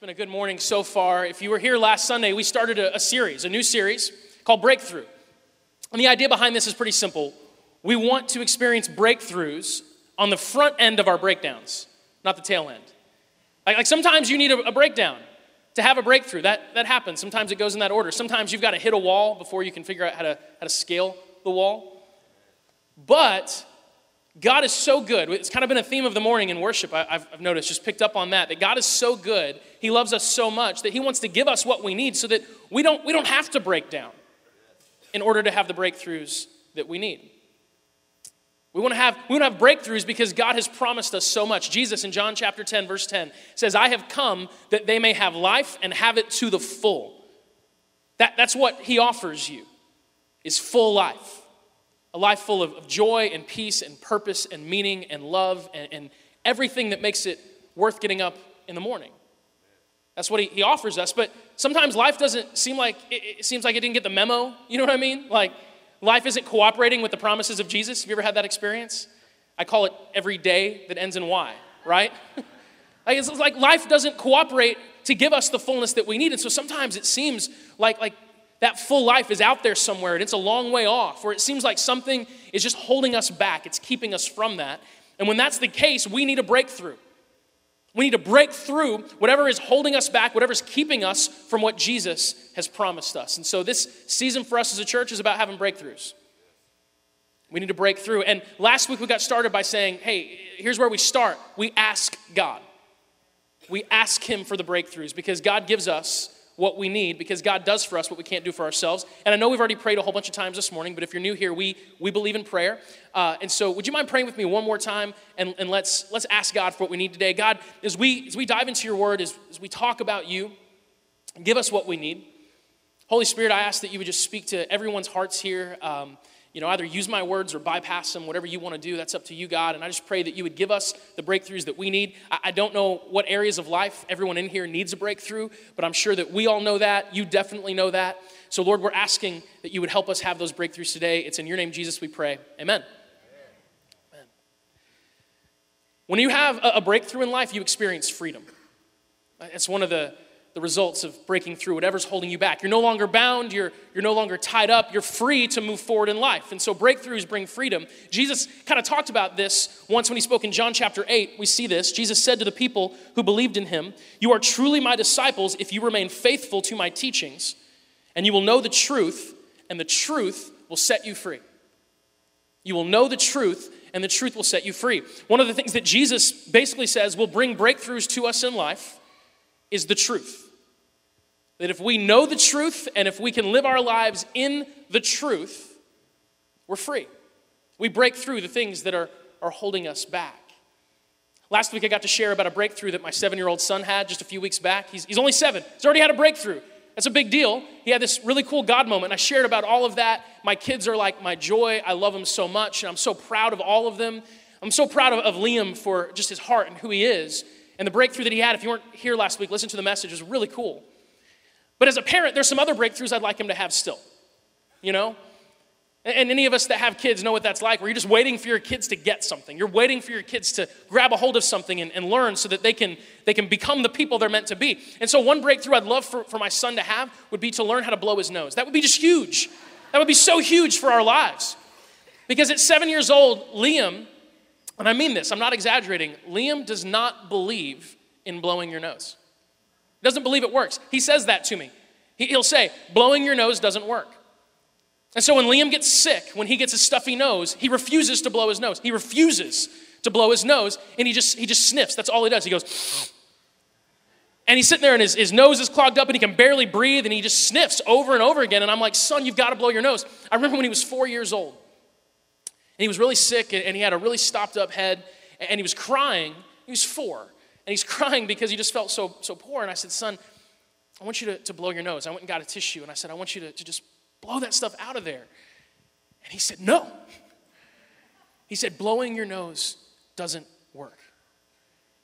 been a good morning so far. If you were here last Sunday, we started a, a, series, a new series called Breakthrough. And the idea behind this is pretty simple. We want to experience breakthroughs on the front end of our breakdowns, not the tail end. Like, like sometimes you need a, a breakdown to have a breakthrough. That, that happens. Sometimes it goes in that order. Sometimes you've got to hit a wall before you can figure out how to, how to scale the wall. But God is so good. It's kind of been a theme of the morning in worship, I've, I've, noticed, just picked up on that, that God is so good. He loves us so much that He wants to give us what we need so that we don't, we don't have to break down in order to have the breakthroughs that we need. We want to have we want to have breakthroughs because God has promised us so much. Jesus in John chapter 10 verse 10 says, "I have come that they may have life and have it to the full." That, that's what he offers you. Is full life a life full of, of joy and peace and purpose and meaning and love and, and everything that makes it worth getting up in the morning. That's what he, he offers us. But sometimes life doesn't seem like it, it, seems like it didn't get the memo. You know what I mean? Like life isn't cooperating with the promises of Jesus. Have you ever had that experience? I call it every day that ends in Y, right? like it's like life doesn't cooperate to give us the fullness that we need. And so sometimes it seems like like that full life is out there somewhere and it's a long way off, or it seems like something is just holding us back, it's keeping us from that. And when that's the case, we need a breakthrough. We need to break through whatever is holding us back, whatever is keeping us from what Jesus has promised us. And so, this season for us as a church is about having breakthroughs. We need to break through. And last week we got started by saying, hey, here's where we start. We ask God. We ask Him for the breakthroughs because God gives us what we need because God does for us what we can't do for ourselves. And I know we've already prayed a whole bunch of times this morning, but if you're new here, we, we believe in prayer. Uh, and so would you mind praying with me one more time and, and let's, let's ask God for what we need today. God, as we, as we dive into your word, as, as we talk about you, give us what we need. Holy Spirit, I ask that you would just speak to everyone's hearts here. Um, you know, either use my words or bypass them, whatever you want to do. That's up to you, God. And I just pray that you would give us the breakthroughs that we need. I, don't know what areas of life everyone in here needs a breakthrough, but I'm sure that we all know that. You definitely know that. So, Lord, we're asking that you would help us have those breakthroughs today. It's in your name, Jesus, we pray. Amen. Amen. When you have a breakthrough in life, you experience freedom. It's one of the the results of breaking through whatever's holding you back. You're no longer bound, you're, you're no longer tied up, you're free to move forward in life. And so breakthroughs bring freedom. Jesus kind of talked about this once when he spoke in John chapter 8. We see this. Jesus said to the people who believed in him, You are truly my disciples if you remain faithful to my teachings, and you will know the truth, and the truth will set you free. You will know the truth, and the truth will set you free. One of the things that Jesus basically says will bring breakthroughs to us in life is the truth. That if we know the truth and if we can live our lives in the truth, we're free. We break through the things that are, are holding us back. Last week, I got to share about a breakthrough that my seven year old son had just a few weeks back. He's, he's only seven, he's already had a breakthrough. That's a big deal. He had this really cool God moment. I shared about all of that. My kids are like my joy. I love them so much, and I'm so proud of all of them. I'm so proud of, of Liam for just his heart and who he is. And the breakthrough that he had, if you weren't here last week, listen to the message, was really cool. But as a parent, there's some other breakthroughs I'd like him to have still. You know? And any of us that have kids know what that's like, where you're just waiting for your kids to get something. You're waiting for your kids to grab a hold of something and, and learn so that they can, they can become the people they're meant to be. And so, one breakthrough I'd love for, for my son to have would be to learn how to blow his nose. That would be just huge. That would be so huge for our lives. Because at seven years old, Liam and I mean this, I'm not exaggerating. Liam does not believe in blowing your nose. He doesn't believe it works. He says that to me. He'll say, blowing your nose doesn't work. And so when Liam gets sick, when he gets a stuffy nose, he refuses to blow his nose. He refuses to blow his nose, and he just he just sniffs. That's all he does. He goes, and he's sitting there and his, his nose is clogged up and he can barely breathe, and he just sniffs over and over again. And I'm like, son, you've got to blow your nose. I remember when he was four years old. He was really sick and he had a really stopped up head and he was crying. He was four. And he's crying because he just felt so, so poor. And I said, Son, I want you to, to blow your nose. I went and got a tissue and I said, I want you to, to just blow that stuff out of there. And he said, No. He said, Blowing your nose doesn't work.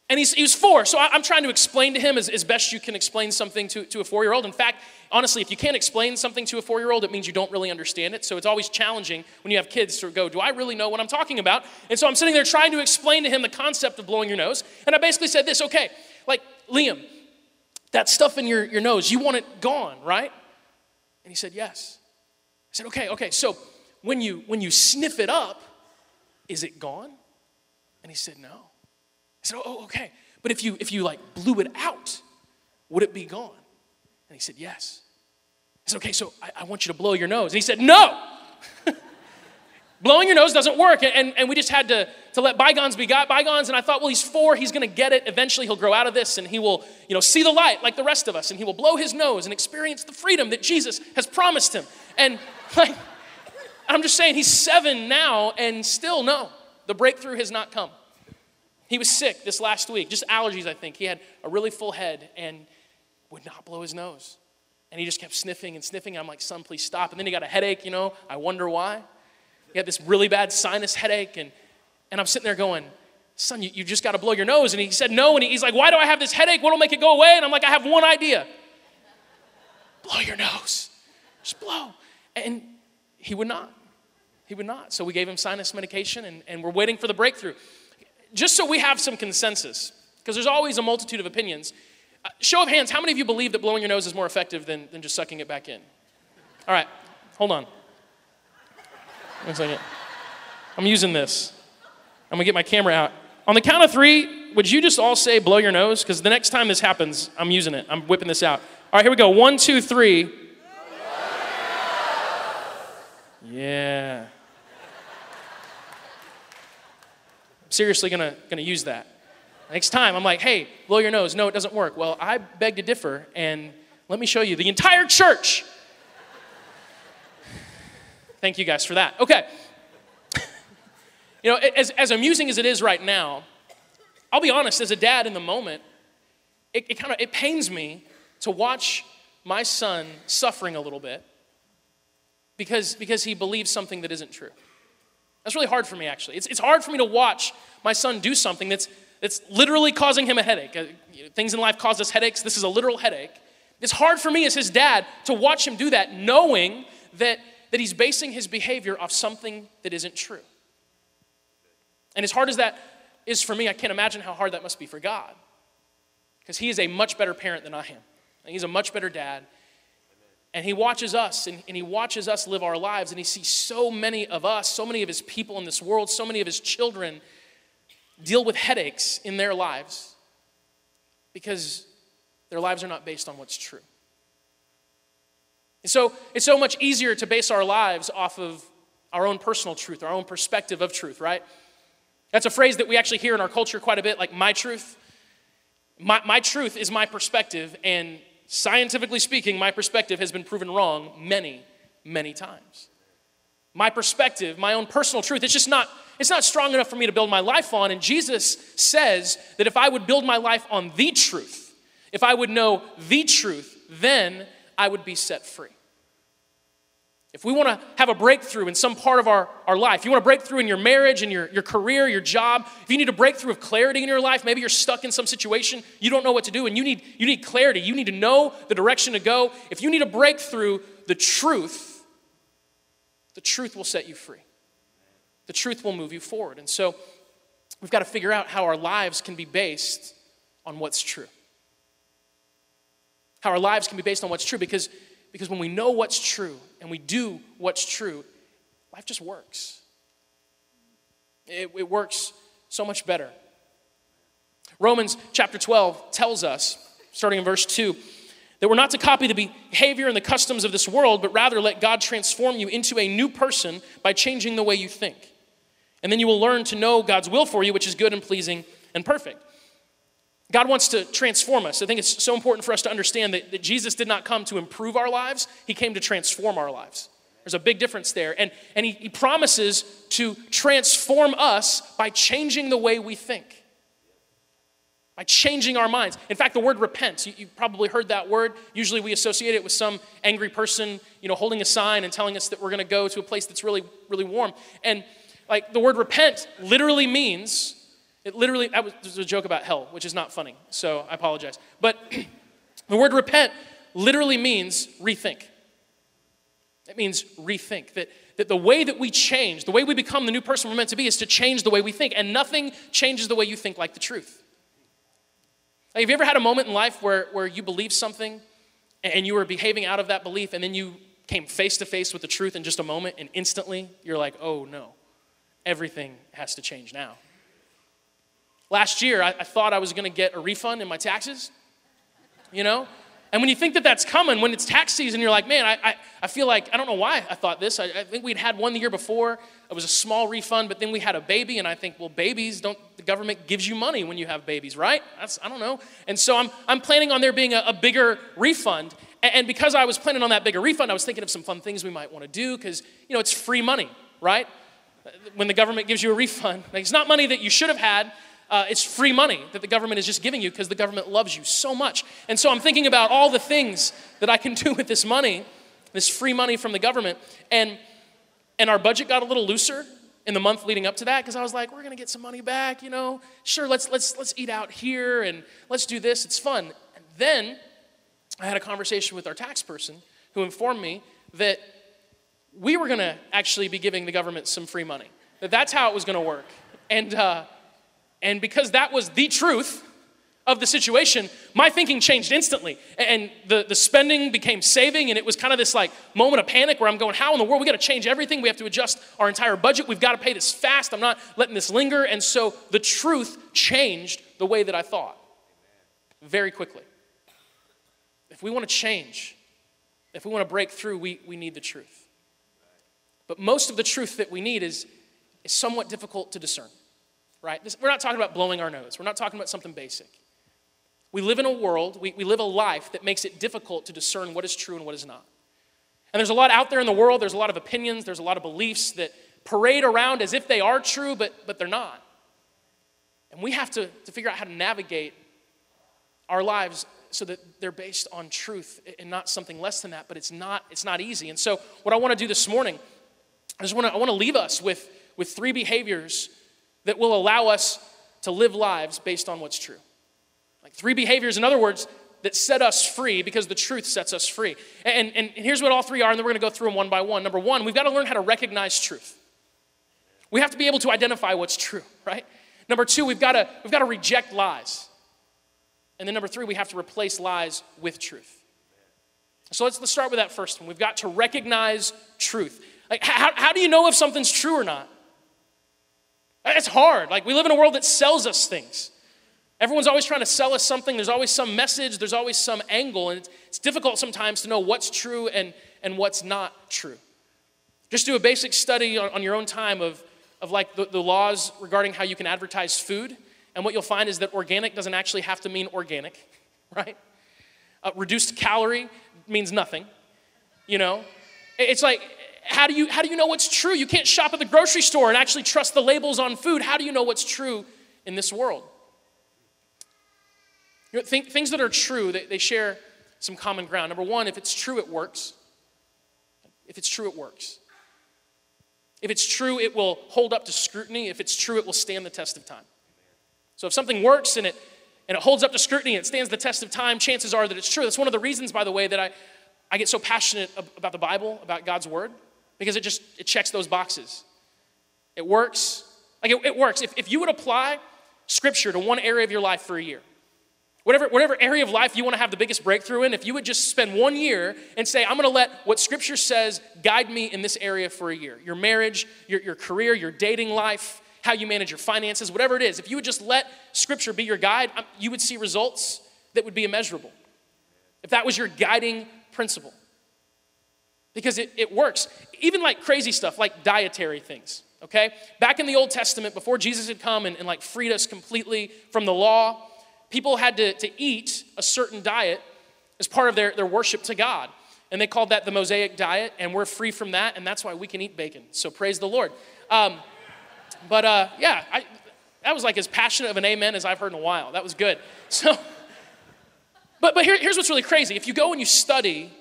And he's, he was four, so I, am trying to explain to him as, as best you can explain something to, to a four year old. In fact, honestly, if you can't explain something to a four year old, it means you don't really understand it. So it's always challenging when you have kids to go, Do I really know what I'm talking about? And so I'm sitting there trying to explain to him the concept of blowing your nose. And I basically said this okay, like, Liam, that stuff in your, your nose, you want it gone, right? And he said, Yes. I said, Okay, okay, so when you when you sniff it up, is it gone? And he said, No. I said, oh, oh, okay. But if you if you like blew it out, would it be gone? And he said, Yes. I said, Okay, so I, I want you to blow your nose. And he said, No. Blowing your nose doesn't work. And, and we just had to, to let bygones be got bygones. And I thought, well, he's four. He's going to get it. Eventually, he'll grow out of this and he will, you know, see the light like the rest of us. And he will blow his nose and experience the freedom that Jesus has promised him. And like, I'm just saying, he's seven now and still no, the breakthrough has not come. He was sick this last week, just allergies, I think. He had a really full head and would not blow his nose. And he just kept sniffing and sniffing. I'm like, son, please stop. And then he got a headache, you know. I wonder why. He had this really bad sinus headache. And, and I'm sitting there going, son, you, you just got to blow your nose. And he said, no. And he's like, why do I have this headache? What'll make it go away? And I'm like, I have one idea blow your nose. Just blow. And he would not. He would not. So we gave him sinus medication and, and we're waiting for the breakthrough. Just so we have some consensus, because there's always a multitude of opinions. Uh, show of hands, how many of you believe that blowing your nose is more effective than, than just sucking it back in? All right, hold on. One second. I'm using this. I'm gonna get my camera out. On the count of three, would you just all say blow your nose? Because the next time this happens, I'm using it. I'm whipping this out. All right, here we go. One, two, three. Yeah. I'm seriously gonna, gonna use that. Next time, I'm like, hey, blow your nose. No, it doesn't work. Well, I beg to differ, and let me show you. The entire church Thank you guys for that. Okay. you know, as, as amusing as it is right now, I'll be honest, as a dad in the moment, it, it kind of it pains me to watch my son suffering a little bit because, because he believes something that isn't true. That's really hard for me, actually. It's, it's hard for me to watch my son do something that's, that's literally causing him a headache. Uh, things in life cause us headaches. This is a literal headache. It's hard for me as his dad to watch him do that, knowing that that he's basing his behavior off something that isn't true. And as hard as that is for me, I can't imagine how hard that must be for God. Because he is a much better parent than I am. And he's a much better dad. And he watches us and, and he watches us live our lives. And he sees so many of us, so many of his people in this world, so many of his children deal with headaches in their lives because their lives are not based on what's true. And so it's so much easier to base our lives off of our own personal truth, our own perspective of truth, right? That's a phrase that we actually hear in our culture quite a bit, like my truth. My, my truth is my perspective, and scientifically speaking, my perspective has been proven wrong many, many times. My perspective, my own personal truth, it's just not, it's not strong enough for me to build my life on. And Jesus says that if I would build my life on the truth, if I would know the truth, then I would be set free. If we want to have a breakthrough in some part of our, our life, you want a breakthrough in your marriage, in your, your career, your job, if you need a breakthrough of clarity in your life, maybe you're stuck in some situation, you don't know what to do, and you need, you need clarity. You need to know the direction to go. If you need a breakthrough, the truth, the truth will set you free. The truth will move you forward. And so we've got to figure out how our lives can be based on what's true. How our lives can be based on what's true because because when we know what's true and we do what's true, life just works. It, it works so much better. Romans chapter 12 tells us, starting in verse 2, that we're not to copy the behavior and the customs of this world, but rather let God transform you into a new person by changing the way you think. And then you will learn to know God's will for you, which is good and pleasing and perfect. God wants to transform us. I think it's so important for us to understand that, that Jesus did not come to improve our lives, He came to transform our lives. There's a big difference there. And, and he, he promises to transform us by changing the way we think, by changing our minds. In fact, the word repent, you, you probably heard that word. Usually we associate it with some angry person, you know, holding a sign and telling us that we're going to go to a place that's really, really warm. And like the word repent literally means it literally, that was a joke about hell, which is not funny, so I apologize. But the word repent literally means rethink. It means rethink. That, that the way that we change, the way we become the new person we're meant to be, is to change the way we think. And nothing changes the way you think like the truth. Like, have you ever had a moment in life where, where you believed something and you were behaving out of that belief and then you came face to face with the truth in just a moment and instantly you're like, oh no, everything has to change now. Last year, I, I thought I was gonna get a refund in my taxes, you know? And when you think that that's coming, when it's tax season, you're like, man, I, I, I feel like, I don't know why I thought this. I, I think we'd had one the year before. It was a small refund, but then we had a baby, and I think, well, babies don't, the government gives you money when you have babies, right? That's, I don't know. And so I'm, I'm planning on there being a, a bigger refund. And, and because I was planning on that bigger refund, I was thinking of some fun things we might want to do because, you know, it's free money, right? When the government gives you a refund, like, it's not money that you should have had, uh, it's free money that the government is just giving you because the government loves you so much. And so I'm thinking about all the things that I can do with this money, this free money from the government. And, and our budget got a little looser in the month leading up to that because I was like, we're going to get some money back, you know. Sure, let's, let's, let's eat out here and let's do this. It's fun. And then I had a conversation with our tax person who informed me that we were going to actually be giving the government some free money, that that's how it was going to work. And, uh, and because that was the truth of the situation, my thinking changed instantly. And the, the spending became saving, and it was kind of this like moment of panic where I'm going, How in the world? We got to change everything. We have to adjust our entire budget. We've got to pay this fast. I'm not letting this linger. And so the truth changed the way that I thought very quickly. If we want to change, if we want to break through, we, we need the truth. But most of the truth that we need is, is somewhat difficult to discern right? This, we're not talking about blowing our nose. We're not talking about something basic. We live in a world, we, we live a life that makes it difficult to discern what is true and what is not. And there's a lot out there in the world, there's a lot of opinions, there's a lot of beliefs that parade around as if they are true, but, but they're not. And we have to, to figure out how to navigate our lives so that they're based on truth and not something less than that, but it's not, it's not easy. And so, what I want to do this morning, I just want to, I want to leave us with, with three behaviors that will allow us to live lives based on what's true. Like three behaviors, in other words, that set us free because the truth sets us free. And, and, and here's what all three are, and then we're going to go through them one by one. Number one, we've got to learn how to recognize truth. We have to be able to identify what's true, right? Number two, we've got to, we've got to reject lies. And then number three, we have to replace lies with truth. So let's, let's start with that first one. We've got to recognize truth. Like, how, how do you know if something's true or not? It's hard. Like, we live in a world that sells us things. Everyone's always trying to sell us something. There's always some message, there's always some angle, and it's, it's difficult sometimes to know what's true and, and what's not true. Just do a basic study on, on your own time of, of like the, the laws regarding how you can advertise food, and what you'll find is that organic doesn't actually have to mean organic, right? Uh, reduced calorie means nothing, you know? It's like how do you how do you know what's true? You can't shop at the grocery store and actually trust the labels on food. How do you know what's true in this world? You know, things that are true, they, they share some common ground. Number one, if it's true, it works. If it's true, it works. If it's true, it will hold up to scrutiny. If it's true, it will stand the test of time. So if something works and it and it holds up to scrutiny and it stands the test of time, chances are that it's true. That's one of the reasons, by the way, that I, I get so passionate about the Bible, about God's Word because it just it checks those boxes. It works. Like it, it works. If, if you would apply scripture to one area of your life for a year, whatever, whatever area of life you want to have the biggest breakthrough in, if you would just spend one year and say, I'm going to let what scripture says guide me in this area for a year your marriage, your, your career, your dating life, how you manage your finances, whatever it is, if you would just let scripture be your guide, um, you would see results that would be immeasurable. If that was your guiding principle because it, it works. Even like crazy stuff, like dietary things, okay? Back in the Old Testament, before Jesus had come and, and like freed us completely from the law, people had to, to eat a certain diet as part of their, their worship to God. And they called that the Mosaic diet, and we're free from that, and that's why we can eat bacon. So praise the Lord. Um, but uh, yeah, I, that was like as passionate of an amen as I've heard in a while. That was good. So, but, but here, here's what's really crazy. If you go and you study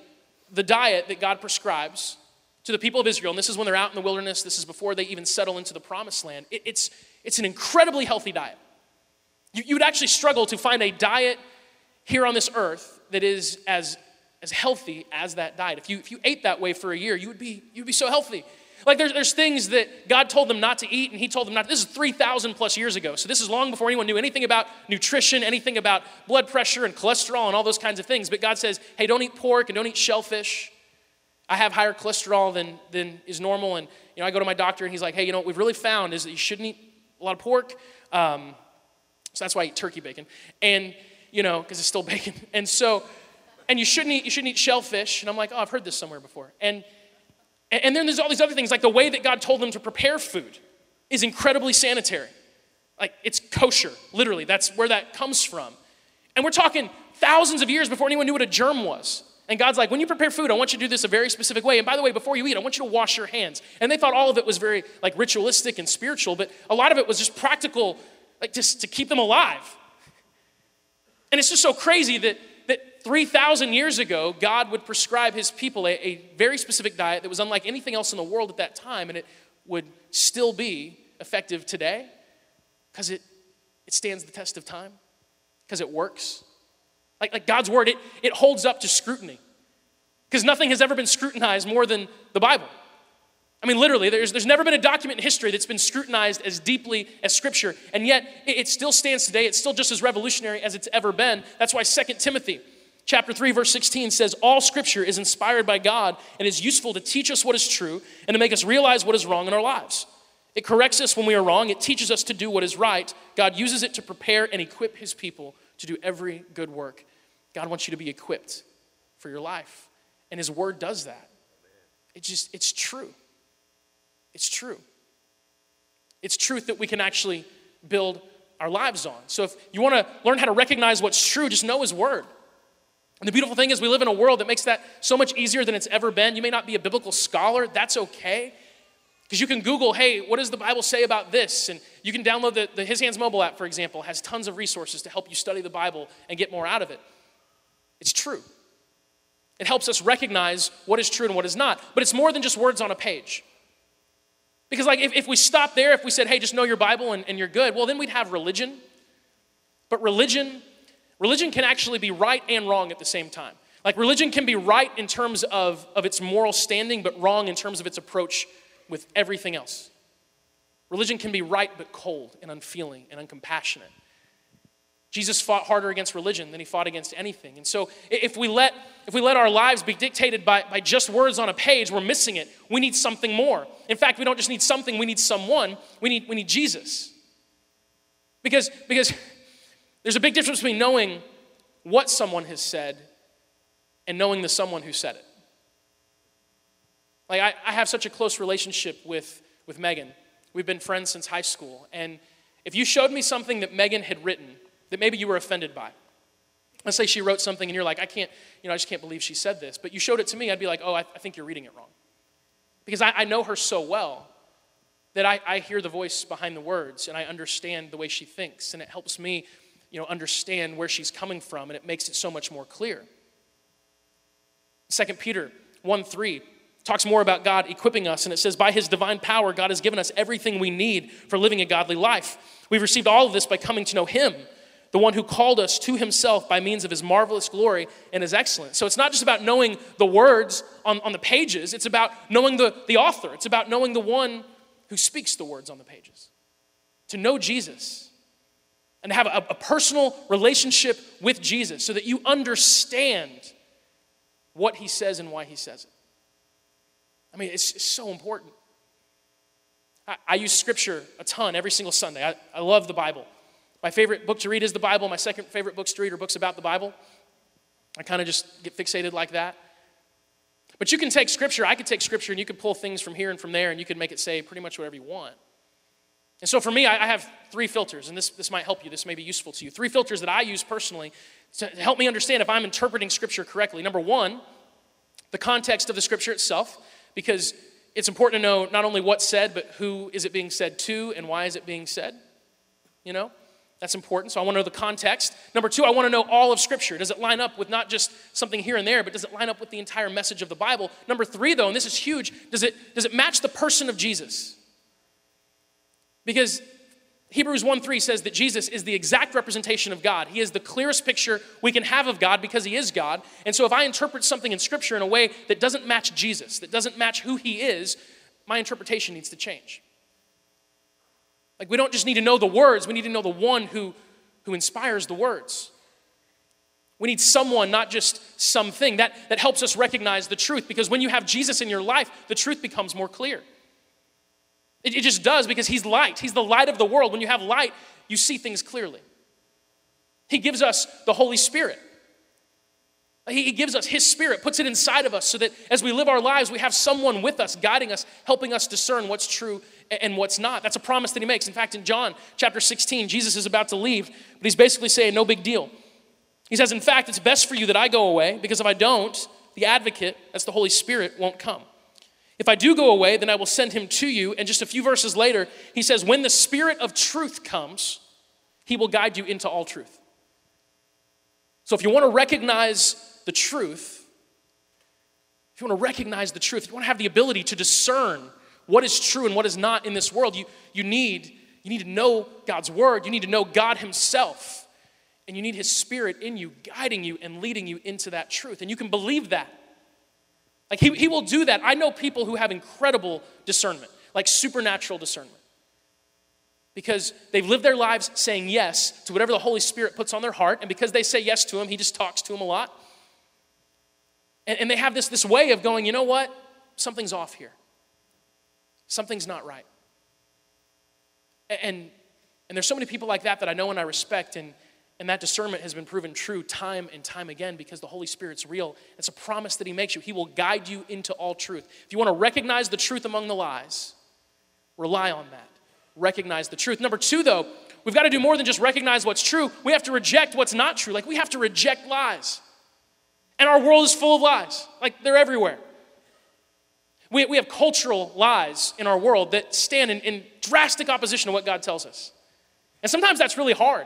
the diet that God prescribes to the people of Israel, and this is when they're out in the wilderness, this is before they even settle into the promised land, it, it's, it's an incredibly healthy diet. You, you would actually struggle to find a diet here on this earth that is as, as healthy as that diet. If you, if you ate that way for a year, you would be, you would be so healthy. Like there's, there's things that God told them not to eat and He told them not. This is 3,000 plus years ago. So this is long before anyone knew anything about nutrition, anything about blood pressure and cholesterol and all those kinds of things. But God says, hey, don't eat pork and don't eat shellfish. I have higher cholesterol than, than is normal. And you know, I go to my doctor and he's like, hey, you know what we've really found is that you shouldn't eat a lot of pork. Um, so that's why I eat turkey bacon. And, you know, because it's still bacon. And so, and you shouldn't eat, you shouldn't eat shellfish. And I'm like, oh, I've heard this somewhere before. And and then there's all these other things, like the way that God told them to prepare food is incredibly sanitary. Like it's kosher, literally. That's where that comes from. And we're talking thousands of years before anyone knew what a germ was. And God's like, when you prepare food, I want you to do this a very specific way. And by the way, before you eat, I want you to wash your hands. And they thought all of it was very like ritualistic and spiritual, but a lot of it was just practical, like just to keep them alive. And it's just so crazy that 3,000 years ago, God would prescribe his people a, a, very specific diet that was unlike anything else in the world at that time, and it would still be effective today because it, it stands the test of time, because it works. Like, like God's word, it, it holds up to scrutiny because nothing has ever been scrutinized more than the Bible. I mean, literally, there's, there's never been a document in history that's been scrutinized as deeply as Scripture, and yet it, it still stands today. It's still just as revolutionary as it's ever been. That's why Second Timothy Chapter 3, verse 16 says, All scripture is inspired by God and is useful to teach us what is true and to make us realize what is wrong in our lives. It corrects us when we are wrong, it teaches us to do what is right. God uses it to prepare and equip his people to do every good work. God wants you to be equipped for your life, and his word does that. It just, it's true. It's true. It's truth that we can actually build our lives on. So if you want to learn how to recognize what's true, just know his word. And the beautiful thing is, we live in a world that makes that so much easier than it's ever been. You may not be a biblical scholar, that's okay. Because you can Google, hey, what does the Bible say about this? And you can download the, the His Hands mobile app, for example, has tons of resources to help you study the Bible and get more out of it. It's true. It helps us recognize what is true and what is not. But it's more than just words on a page. Because, like, if, if we stop there, if we said, hey, just know your Bible and, and you're good, well, then we'd have religion. But religion Religion can actually be right and wrong at the same time. Like, religion can be right in terms of, of its moral standing, but wrong in terms of its approach with everything else. Religion can be right, but cold and unfeeling and uncompassionate. Jesus fought harder against religion than he fought against anything. And so, if we let, if we let our lives be dictated by, by just words on a page, we're missing it. We need something more. In fact, we don't just need something, we need someone. We need, we need Jesus. Because, because there's a big difference between knowing what someone has said and knowing the someone who said it. Like, I, I have such a close relationship with, with Megan. We've been friends since high school. And if you showed me something that Megan had written that maybe you were offended by, let's say she wrote something and you're like, I can't, you know, I just can't believe she said this, but you showed it to me, I'd be like, oh, I, I think you're reading it wrong. Because I, I know her so well that I, I hear the voice behind the words and I understand the way she thinks, and it helps me you know, understand where she's coming from, and it makes it so much more clear. 2 Peter 1 3 talks more about God equipping us, and it says, By his divine power, God has given us everything we need for living a godly life. We've received all of this by coming to know him, the one who called us to himself by means of his marvelous glory and his excellence. So it's not just about knowing the words on, on the pages, it's about knowing the, the author, it's about knowing the one who speaks the words on the pages. To know Jesus and have a, a personal relationship with Jesus so that you understand what he says and why he says it. I mean, it's, it's so important. I, I, use scripture a ton every single Sunday. I, I love the Bible. My favorite book to read is the Bible. My second favorite books to read are books about the Bible. I kind of just get fixated like that. But you can take scripture, I could take scripture, and you could pull things from here and from there, and you could make it say pretty much whatever you want. And so for me, I have three filters, and this, this might help you. This may be useful to you. Three filters that I use personally to help me understand if I'm interpreting Scripture correctly. Number one, the context of the Scripture itself, because it's important to know not only what's said, but who is it being said to and why is it being said. You know? That's important. So I want to know the context. Number two, I want to know all of Scripture. Does it line up with not just something here and there, but does it line up with the entire message of the Bible? Number three, though, and this is huge, does it, does it match the person of Jesus? Because Hebrews 1 3 says that Jesus is the exact representation of God. He is the clearest picture we can have of God because he is God. And so if I interpret something in Scripture in a way that doesn't match Jesus, that doesn't match who he is, my interpretation needs to change. Like, we don't just need to know the words, we need to know the one who, who inspires the words. We need someone, not just something, that, that helps us recognize the truth. Because when you have Jesus in your life, the truth becomes more clear. It, it just does because He's light. He's the light of the world. When you have light, you see things clearly. He gives us the Holy Spirit. He gives us His Spirit, puts it inside of us so that as we live our lives, we have someone with us, guiding us, helping us discern what's true and what's not. That's a promise that He makes. In fact, in John chapter 16, Jesus is about to leave, but He's basically saying, No big deal. He says, In fact, it's best for you that I go away, because if I don't, the advocate, that's the Holy Spirit, won't come. If I do go away, then I will send him to you. And just a few verses later, he says, When the Spirit of truth comes, he will guide you into all truth. So if you want to recognize the truth, if you want to recognize the truth, if you want to have the ability to discern what is true and what is not in this world, you, you, need, you need to know God's word. You need to know God Himself. And you need His Spirit in you, guiding you and leading you into that truth. And you can believe that. Like he, he will do that. I know people who have incredible discernment, like supernatural discernment because they've lived their lives saying yes to whatever the Holy Spirit puts on their heart. And because they say yes to Him, He just talks to them a lot. And, and they have this, this way of going, you know what? Something's off here. Something's not right. And, and there's so many people like that that I know and I respect. And, and that discernment has been proven true time and time again because the Holy Spirit's real. It's a promise that He makes you. He will guide you into all truth. If you want to recognize the truth among the lies, rely on that recognize the truth. Number two, though, we've got to do more than just recognize what's true. We have to reject what's not true. Like, we have to reject lies. And our world is full of lies, like, they're everywhere. We, we have cultural lies in our world that stand in, in drastic opposition to what God tells us. And sometimes that's really hard.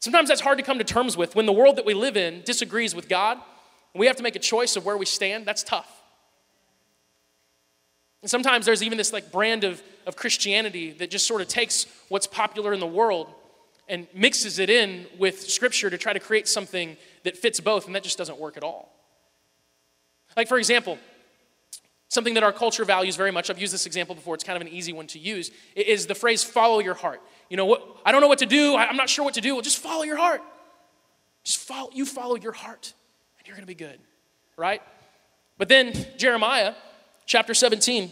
Sometimes that's hard to come to terms with when the world that we live in disagrees with God. And we have to make a choice of where we stand. That's tough. And sometimes there's even this like brand of, of Christianity that just sort of takes what's popular in the world and mixes it in with scripture to try to create something that fits both, and that just doesn't work at all. Like, for example, something that our culture values very much, I've used this example before, it's kind of an easy one to use, is the phrase follow your heart. You know, what, I don't know what to do, I'm not sure what to do. Well, just follow your heart. Just follow, you follow your heart, and you're gonna be good, right? But then Jeremiah chapter 17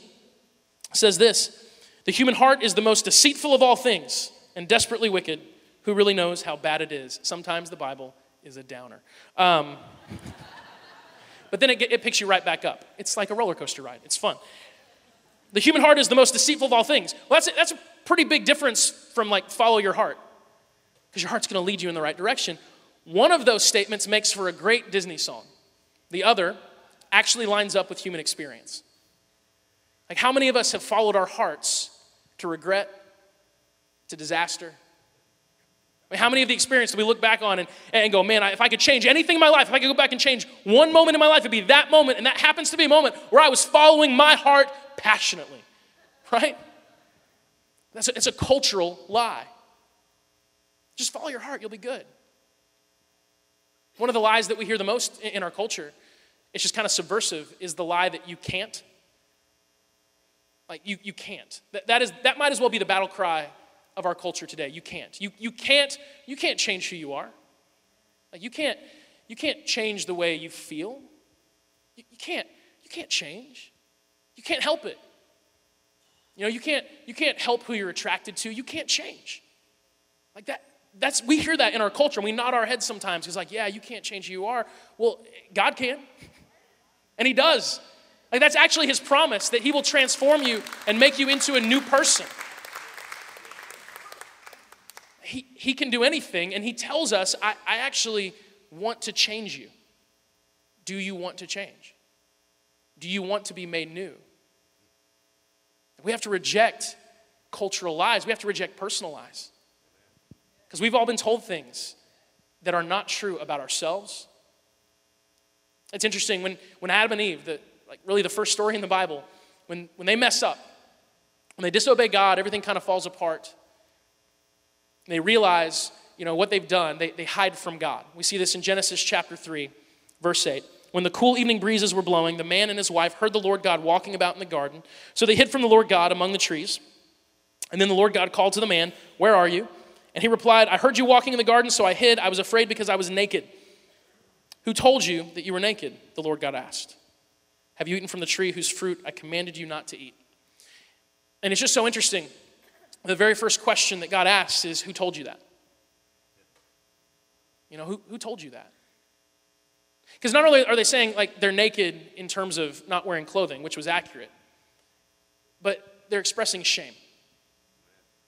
says this The human heart is the most deceitful of all things and desperately wicked. Who really knows how bad it is? Sometimes the Bible is a downer. Um, but then it, it picks you right back up. It's like a roller coaster ride, it's fun. The human heart is the most deceitful of all things. Well, that's a, that's a pretty big difference from like follow your heart, because your heart's going to lead you in the right direction. One of those statements makes for a great Disney song, the other actually lines up with human experience. Like, how many of us have followed our hearts to regret, to disaster? I mean, how many of the experience do we look back on and, and go, man, if I could change anything in my life, if I could go back and change one moment in my life, it'd be that moment. And that happens to be a moment where I was following my heart passionately, right? That's a, it's a cultural lie. Just follow your heart, you'll be good. One of the lies that we hear the most in our culture, it's just kind of subversive, is the lie that you can't like, you, you can't. That, that, is, that might as well be the battle cry of our culture today. You can't. You, you can't. You can't change who you are. Like, you can't, you can't change the way you feel. You, you can't. You can't change. You can't help it. You know, you can't, you can't help who you're attracted to. You can't change. Like that, that's we hear that in our culture we nod our heads sometimes because like yeah you can't change who you are well god can and he does like that's actually his promise that he will transform you and make you into a new person. He, he can do anything, and he tells us, I, I actually want to change you. Do you want to change? Do you want to be made new? We have to reject cultural lies, we have to reject personal lies. Because we've all been told things that are not true about ourselves. It's interesting when, when Adam and Eve, the, like really the first story in the Bible, when, when they mess up, when they disobey God, everything kind of falls apart. And they realize, you know, what they've done, they, they hide from God. We see this in Genesis chapter 3. Verse 8 When the cool evening breezes were blowing, the man and his wife heard the Lord God walking about in the garden. So they hid from the Lord God among the trees. And then the Lord God called to the man, Where are you? And he replied, I heard you walking in the garden, so I hid. I was afraid because I was naked. Who told you that you were naked? The Lord God asked. Have you eaten from the tree whose fruit I commanded you not to eat? And it's just so interesting. The very first question that God asks is, Who told you that? You know, who, who told you that? Because not only are they saying like they're naked in terms of not wearing clothing, which was accurate, but they're expressing shame.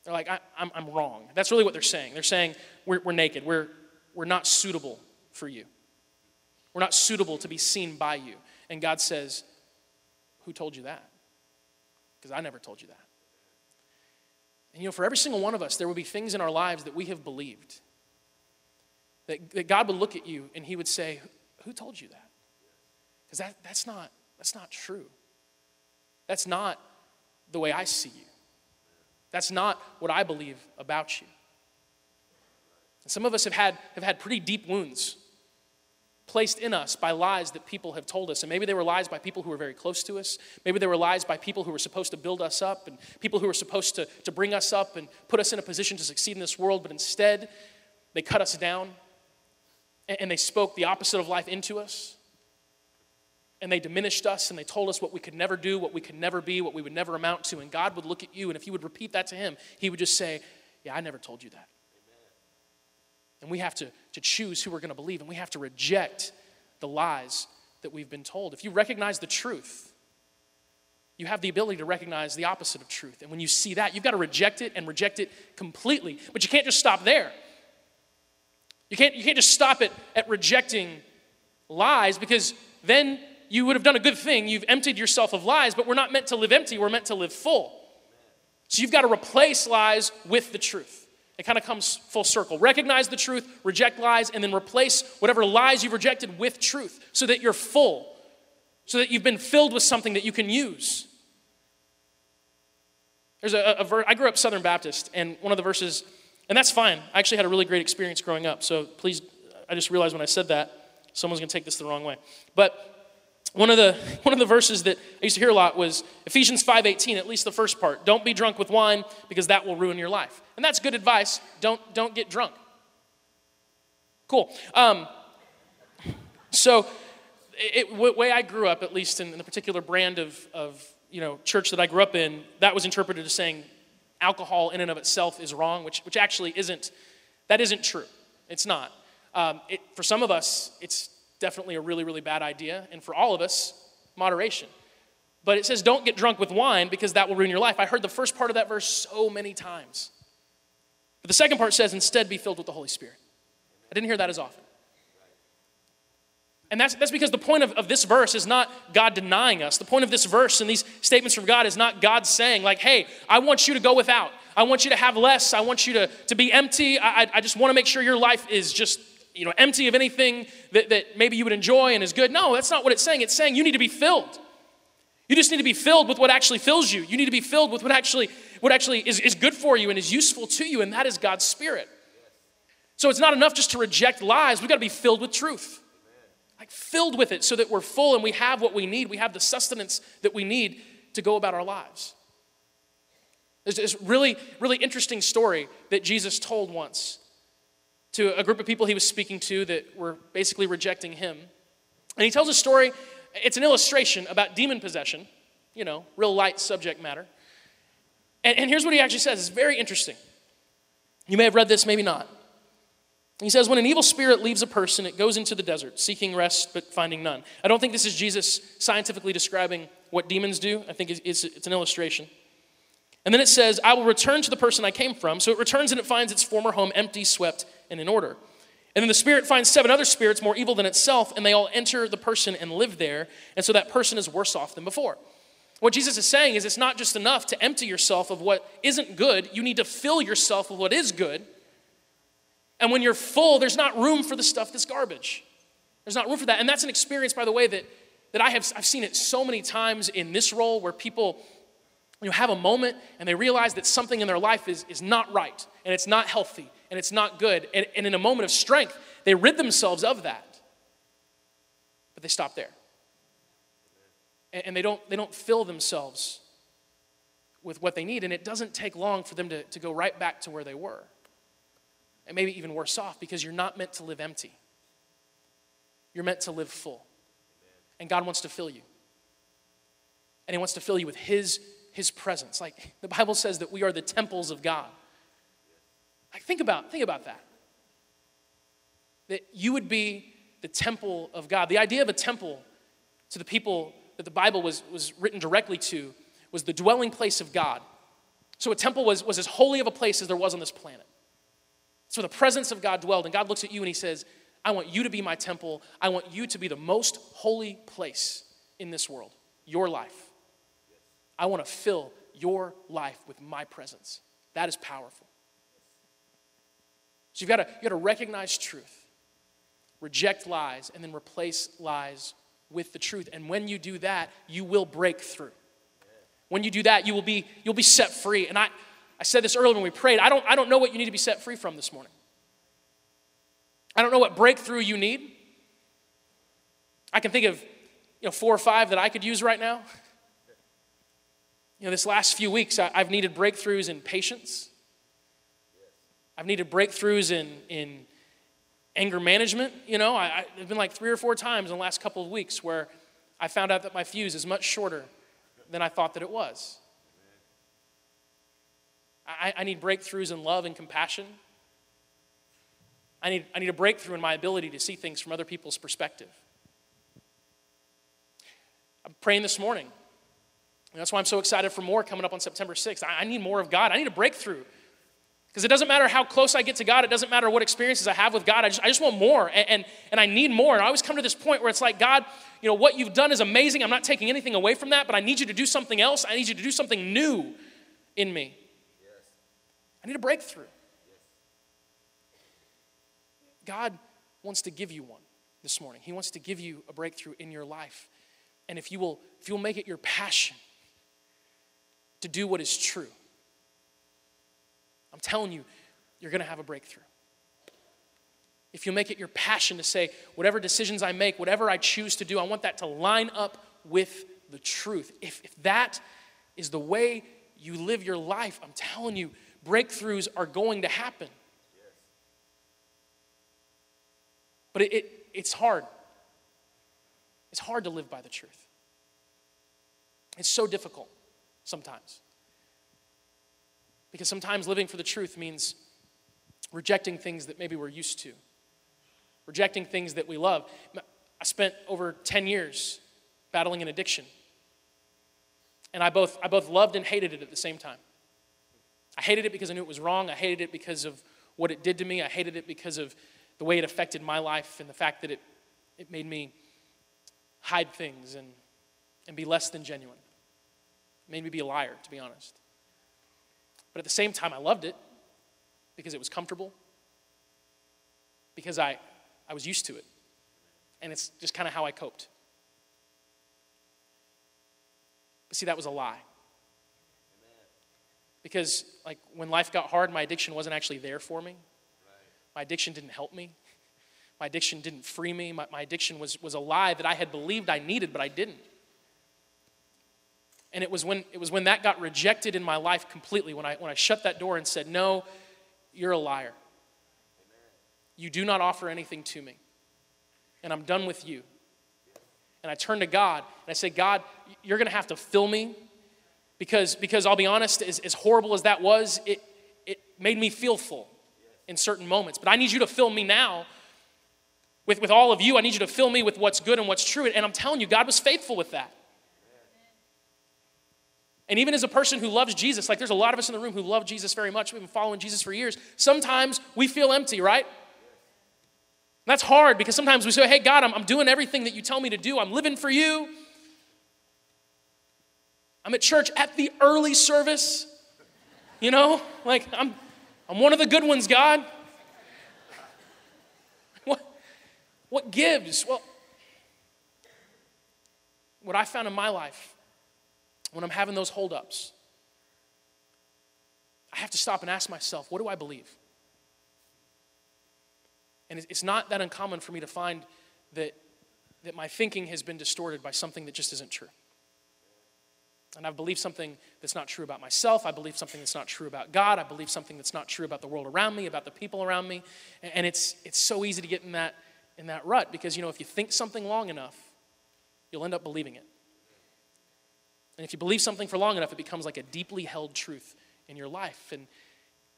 They're like, I, am I'm, I'm wrong. That's really what they're saying. They're saying, we're, we're naked. We're, we're not suitable for you. We're not suitable to be seen by you. And God says, Who told you that? Because I never told you that. And you know, for every single one of us, there will be things in our lives that we have believed. That, that God would look at you and He would say, Who told you that? Because that, that's, not, that's not true. That's not the way I see you. That's not what I believe about you. And some of us have had, have had pretty deep wounds placed in us by lies that people have told us. And maybe they were lies by people who were very close to us. Maybe they were lies by people who were supposed to build us up and people who were supposed to, to bring us up and put us in a position to succeed in this world, but instead they cut us down and, and they spoke the opposite of life into us. And they diminished us and they told us what we could never do, what we could never be, what we would never amount to. And God would look at you, and if you would repeat that to Him, He would just say, Yeah, I never told you that. And we have to, to choose who we're going to believe, and we have to reject the lies that we've been told. If you recognize the truth, you have the ability to recognize the opposite of truth. And when you see that, you've got to reject it and reject it completely. But you can't just stop there. You can't, you can't just stop it at rejecting lies because then you would have done a good thing. You've emptied yourself of lies, but we're not meant to live empty, we're meant to live full. So you've got to replace lies with the truth. It kind of comes full circle. Recognize the truth, reject lies, and then replace whatever lies you've rejected with truth so that you're full, so that you've been filled with something that you can use. There's a, a verse, I grew up Southern Baptist, and one of the verses, and that's fine. I actually had a really great experience growing up, so please, I just realized when I said that, someone's going to take this the wrong way. But one of the one of the verses that I used to hear a lot was Ephesians 5:18, at least the first part. Don't be drunk with wine because that will ruin your life. And that's good advice. Don't don't get drunk. Cool. Um, so, it, the way I grew up, at least in, in the particular brand of, of you know church that I grew up in, that was interpreted as saying alcohol in and of itself is wrong, which which actually isn't. That isn't true. It's not. Um, it, for some of us, it's definitely a really, really bad idea. And for all of us, moderation. But it says, don't get drunk with wine because that will ruin your life. I heard the first part of that verse so many times. But the second part says, instead, be filled with the Holy Spirit. I didn't hear that as often. And that's, that's because the point of, of this verse is not God denying us. The point of this verse and these statements from God is not God saying, like, hey, I want you to go without. I want you to have less. I want you to, to be empty. I, I just want to make sure your life is just you know, empty of anything that, that maybe you would enjoy and is good. No, that's not what it's saying. It's saying you need to be filled. You just need to be filled with what actually fills you. You need to be filled with what actually, what actually is, is good for you and is useful to you, and that is God's Spirit. So it's not enough just to reject lies. We've got to be filled with truth. Like filled with it so that we're full and we have what we need. We have the sustenance that we need to go about our lives. There's this really, really interesting story that Jesus told once to a group of people he was speaking to that were basically rejecting him. And he tells a story, it's an illustration about demon possession, you know, real light subject matter. And, and here's what he actually says it's very interesting. You may have read this, maybe not. He says, When an evil spirit leaves a person, it goes into the desert, seeking rest but finding none. I don't think this is Jesus scientifically describing what demons do, I think it's, it's an illustration. And then it says, I will return to the person I came from. So it returns and it finds its former home empty, swept, and in order. And then the spirit finds seven other spirits more evil than itself, and they all enter the person and live there. And so that person is worse off than before. What Jesus is saying is it's not just enough to empty yourself of what isn't good, you need to fill yourself with what is good. And when you're full, there's not room for the stuff that's garbage. There's not room for that. And that's an experience, by the way, that, that I have I've seen it so many times in this role where people you know, have a moment and they realize that something in their life is, is not right and it's not healthy and it's not good. And, and in a moment of strength, they rid themselves of that. but they stop there. And, and they, don't, they don't fill themselves with what they need, and it doesn't take long for them to, to go right back to where they were. And maybe even worse off because you're not meant to live empty. You're meant to live full. And God wants to fill you. And He wants to fill you with His, His presence. Like the Bible says that we are the temples of God. Like think about, think about that. That you would be the temple of God. The idea of a temple to the people that the Bible was, was written directly to was the dwelling place of God. So a temple was, was as holy of a place as there was on this planet. So the presence of God dwelled, and God looks at you and He says, I want you to be my temple. I want you to be the most holy place in this world, your life. I want to fill your life with my presence. That is powerful. So you've got to, you've got to recognize truth, reject lies, and then replace lies with the truth. And when you do that, you will break through. When you do that, you will be, you'll be set free. And I, I said this earlier when we prayed. I don't, I don't know what you need to be set free from this morning. I don't know what breakthrough you need. I can think of you know, four or five that I could use right now. You know, this last few weeks, I, have needed breakthroughs in patience. I've needed breakthroughs in, in anger management. You know, I, have been like three or four times in the last couple of weeks where I found out that my fuse is much shorter than I thought that it was. I, I need breakthroughs in love and compassion. I need, I need a breakthrough in my ability to see things from other people's perspective. I'm praying this morning. And that's why I'm so excited for more coming up on September 6th. I, need more of God. I need a breakthrough. Because it doesn't matter how close I get to God, it doesn't matter what experiences I have with God. I just, I just want more, and, and, and I need more. And I always come to this point where it's like, God, you know, what you've done is amazing. I'm not taking anything away from that, but I need you to do something else. I need you to do something new in me. Yes. I need a breakthrough. God wants to give you one this morning. He wants to give you a breakthrough in your life. And if you will, if you will make it your passion to do what is true, I'm telling you, you're going to have a breakthrough. If you make it your passion to say, whatever decisions I make, whatever I choose to do, I want that to line up with the truth. If, if that is the way you live your life, I'm telling you, breakthroughs are going to happen. But it, it, it's hard. It's hard to live by the truth. It's so difficult sometimes. Because sometimes living for the truth means rejecting things that maybe we're used to, rejecting things that we love. I spent over 10 years battling an addiction. And I both, I both loved and hated it at the same time. I hated it because I knew it was wrong. I hated it because of what it did to me. I hated it because of the way it affected my life and the fact that it, it made me hide things and, and be less than genuine. Made me be a liar, to be honest. But at the same time, I loved it because it was comfortable, because I, I was used to it. And it's just kind of how I coped. But see, that was a lie. Because, like, when life got hard, my addiction wasn't actually there for me. My addiction didn't help me. My addiction didn't free me. My, my addiction was, was a lie that I had believed I needed, but I didn't. And it was when, it was when that got rejected in my life completely, when I, when I shut that door and said, No, you're a liar. You do not offer anything to me. And I'm done with you. And I turn to God and I say, God, you're going to have to fill me because, because I'll be honest, as, as horrible as that was, it, it made me feel full in certain moments. But I need you to fill me now with, with all of you. I need you to fill me with what's good and what's true. And I'm telling you, God was faithful with that. And even as a person who loves Jesus, like there's a lot of us in the room who love Jesus very much, we've been following Jesus for years. Sometimes we feel empty, right? And that's hard because sometimes we say, hey, God, I'm, I'm doing everything that you tell me to do, I'm living for you. I'm at church at the early service, you know, like I'm I'm one of the good ones, God. What, what gives? Well, what I found in my life when I'm having those holdups, I have to stop and ask myself, what do I believe? And it's not that uncommon for me to find that that my thinking has been distorted by something that just isn't true. And I've believed something that's not true about myself. I believe something that's not true about God. I believe something that's not true about the world around me, about the people around me. And it's, it's so easy to get in that, in that rut because, you know, if you think something long enough, you'll end up believing it. And if you believe something for long enough, it becomes like a deeply held truth in your life. And,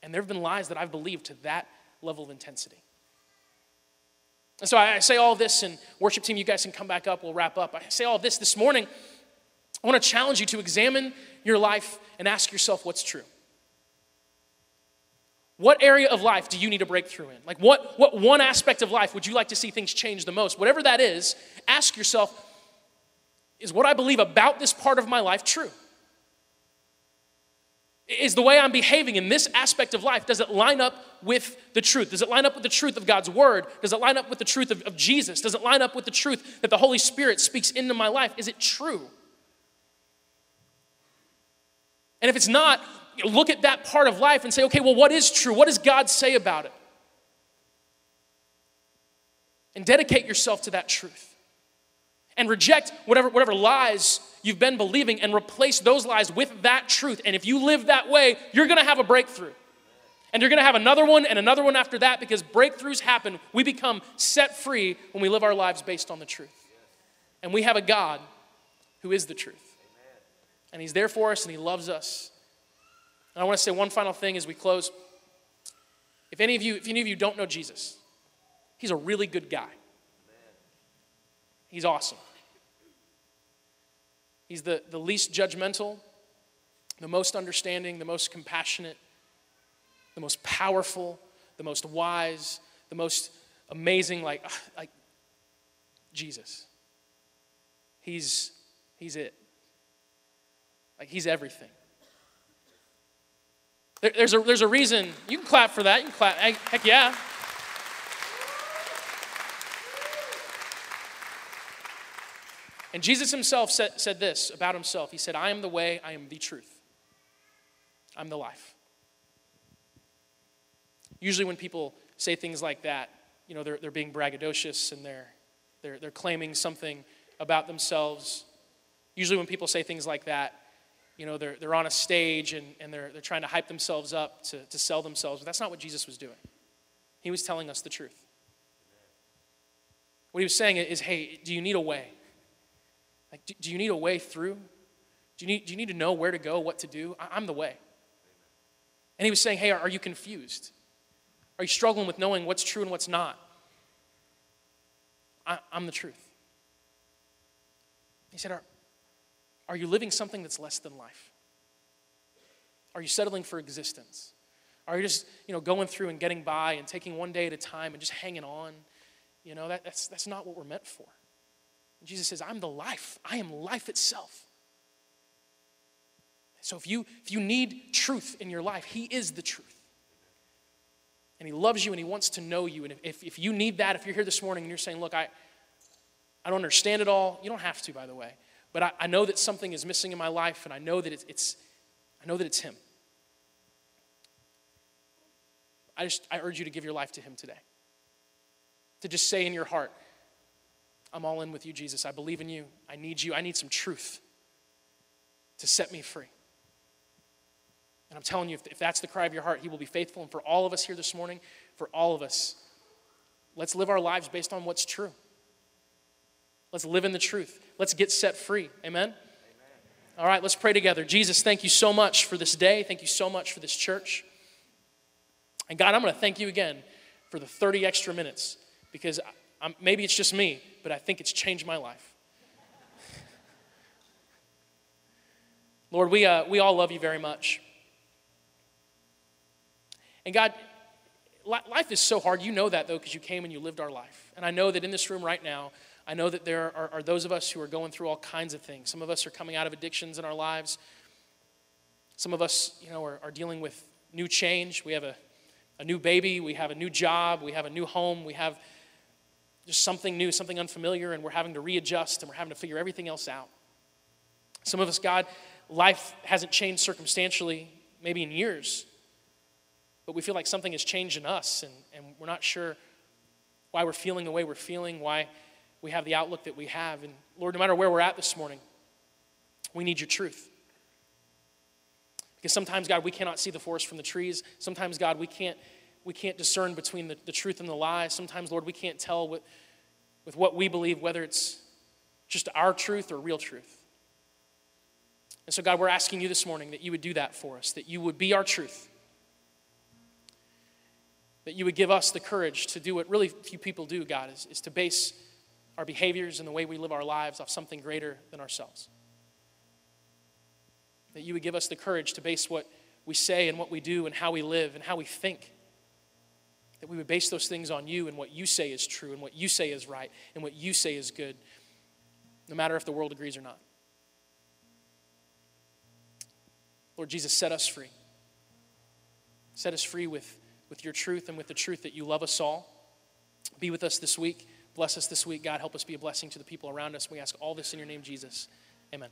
and there have been lies that I've believed to that level of intensity. And so I say all this, and worship team, you guys can come back up, we'll wrap up. I say all this this morning I want to challenge you to examine your life and ask yourself what's true. What area of life do you need a breakthrough in? Like, what, what one aspect of life would you like to see things change the most? Whatever that is, ask yourself is what I believe about this part of my life true? Is the way I'm behaving in this aspect of life, does it line up with the truth? Does it line up with the truth of God's word? Does it line up with the truth of, of Jesus? Does it line up with the truth that the Holy Spirit speaks into my life? Is it true? And if it's not, look at that part of life and say, okay, well, what is true? What does God say about it? And dedicate yourself to that truth. And reject whatever, whatever lies you've been believing and replace those lies with that truth. And if you live that way, you're gonna have a breakthrough. And you're gonna have another one and another one after that because breakthroughs happen. We become set free when we live our lives based on the truth. And we have a God who is the truth and He's there for us and He loves us. And I want to say one final thing as we close. If any of you, if any of you don't know Jesus, He's a really good guy. He's awesome. He's the, the least judgmental, the most understanding, the most compassionate, the most powerful, the most wise, the most amazing, like, ah, like Jesus. He's, he's it. Like he's everything. There, there's, a, there's a reason. You can clap for that. You can clap. Heck yeah. And Jesus himself said, said this about himself. He said, I am the way, I am the truth, I'm the life. Usually, when people say things like that, you know, they're, they're being braggadocious and they're, they're, they're claiming something about themselves. Usually, when people say things like that, you know, they're, they're on a stage and, and they're, they're trying to hype themselves up to, to sell themselves. But that's not what Jesus was doing. He was telling us the truth. What he was saying is, hey, do you need a way? Like, do, do you need a way through? Do you, need, do you need to know where to go, what to do? I, I'm the way. And he was saying, hey, are, are you confused? Are you struggling with knowing what's true and what's not? I, I'm the truth. He said, are, are you living something that's less than life? Are you settling for existence? Are you just, you know, going through and getting by and taking one day at a time and just hanging on? You know, that, that's, that's not what we're meant for. Jesus says, I'm the life. I am life itself. So if you if you need truth in your life, He is the truth. And He loves you and He wants to know you. And if, if you need that, if you're here this morning and you're saying, look, I, I don't understand it all, you don't have to, by the way. But I, I know that something is missing in my life, and I know that it's, it's I know that it's Him. I just I urge you to give your life to Him today. To just say in your heart, I'm all in with you, Jesus. I believe in you. I need you. I need some truth to set me free. And I'm telling you, if, that's the cry of your heart, He will be faithful. And for all of us here this morning, for all of us, let's live our lives based on what's true. Let's live in the truth. Let's get set free. Amen? Amen? All right, let's pray together. Jesus, thank you so much for this day. Thank you so much for this church. And God, I'm going to thank you again for the 30 extra minutes because I'm, maybe it's just me, but I think it's changed my life. Lord, we, uh, we all love you very much. And God, life is so hard. You know that, though, because you came and you lived our life. And I know that in this room right now, I know that there are, are, those of us who are going through all kinds of things. Some of us are coming out of addictions in our lives. Some of us, you know, are, are dealing with new change. We have a, a new baby. We have a new job. We have a new home. We have just something new, something unfamiliar, and we're having to readjust and we're having to figure everything else out. Some of us, God, life hasn't changed circumstantially, maybe in years, but we feel like something has changed in us, and, and we're not sure why we're feeling the way we're feeling, why we have the outlook that we have. And Lord, no matter where we're at this morning, we need your truth. Because sometimes, God, we cannot see the forest from the trees. Sometimes, God, we can't, we can't discern between the, the truth and the lie. Sometimes, Lord, we can't tell with, with what we believe whether it's just our truth or real truth. And so, God, we're asking you this morning that you would do that for us, that you would be our truth, that you would give us the courage to do what really few people do, God, is, is to base our behaviors and the way we live our lives off something greater than ourselves. That you would give us the courage to base what we say and what we do and how we live and how we think. That we would base those things on you and what you say is true and what you say is right and what you say is good, no matter if the world agrees or not. Lord Jesus, set us free. Set us free with, with your truth and with the truth that you love us all. Be with us this week. Bless us this week. God, help us be a blessing to the people around us. We ask all this in your name, Jesus. Amen.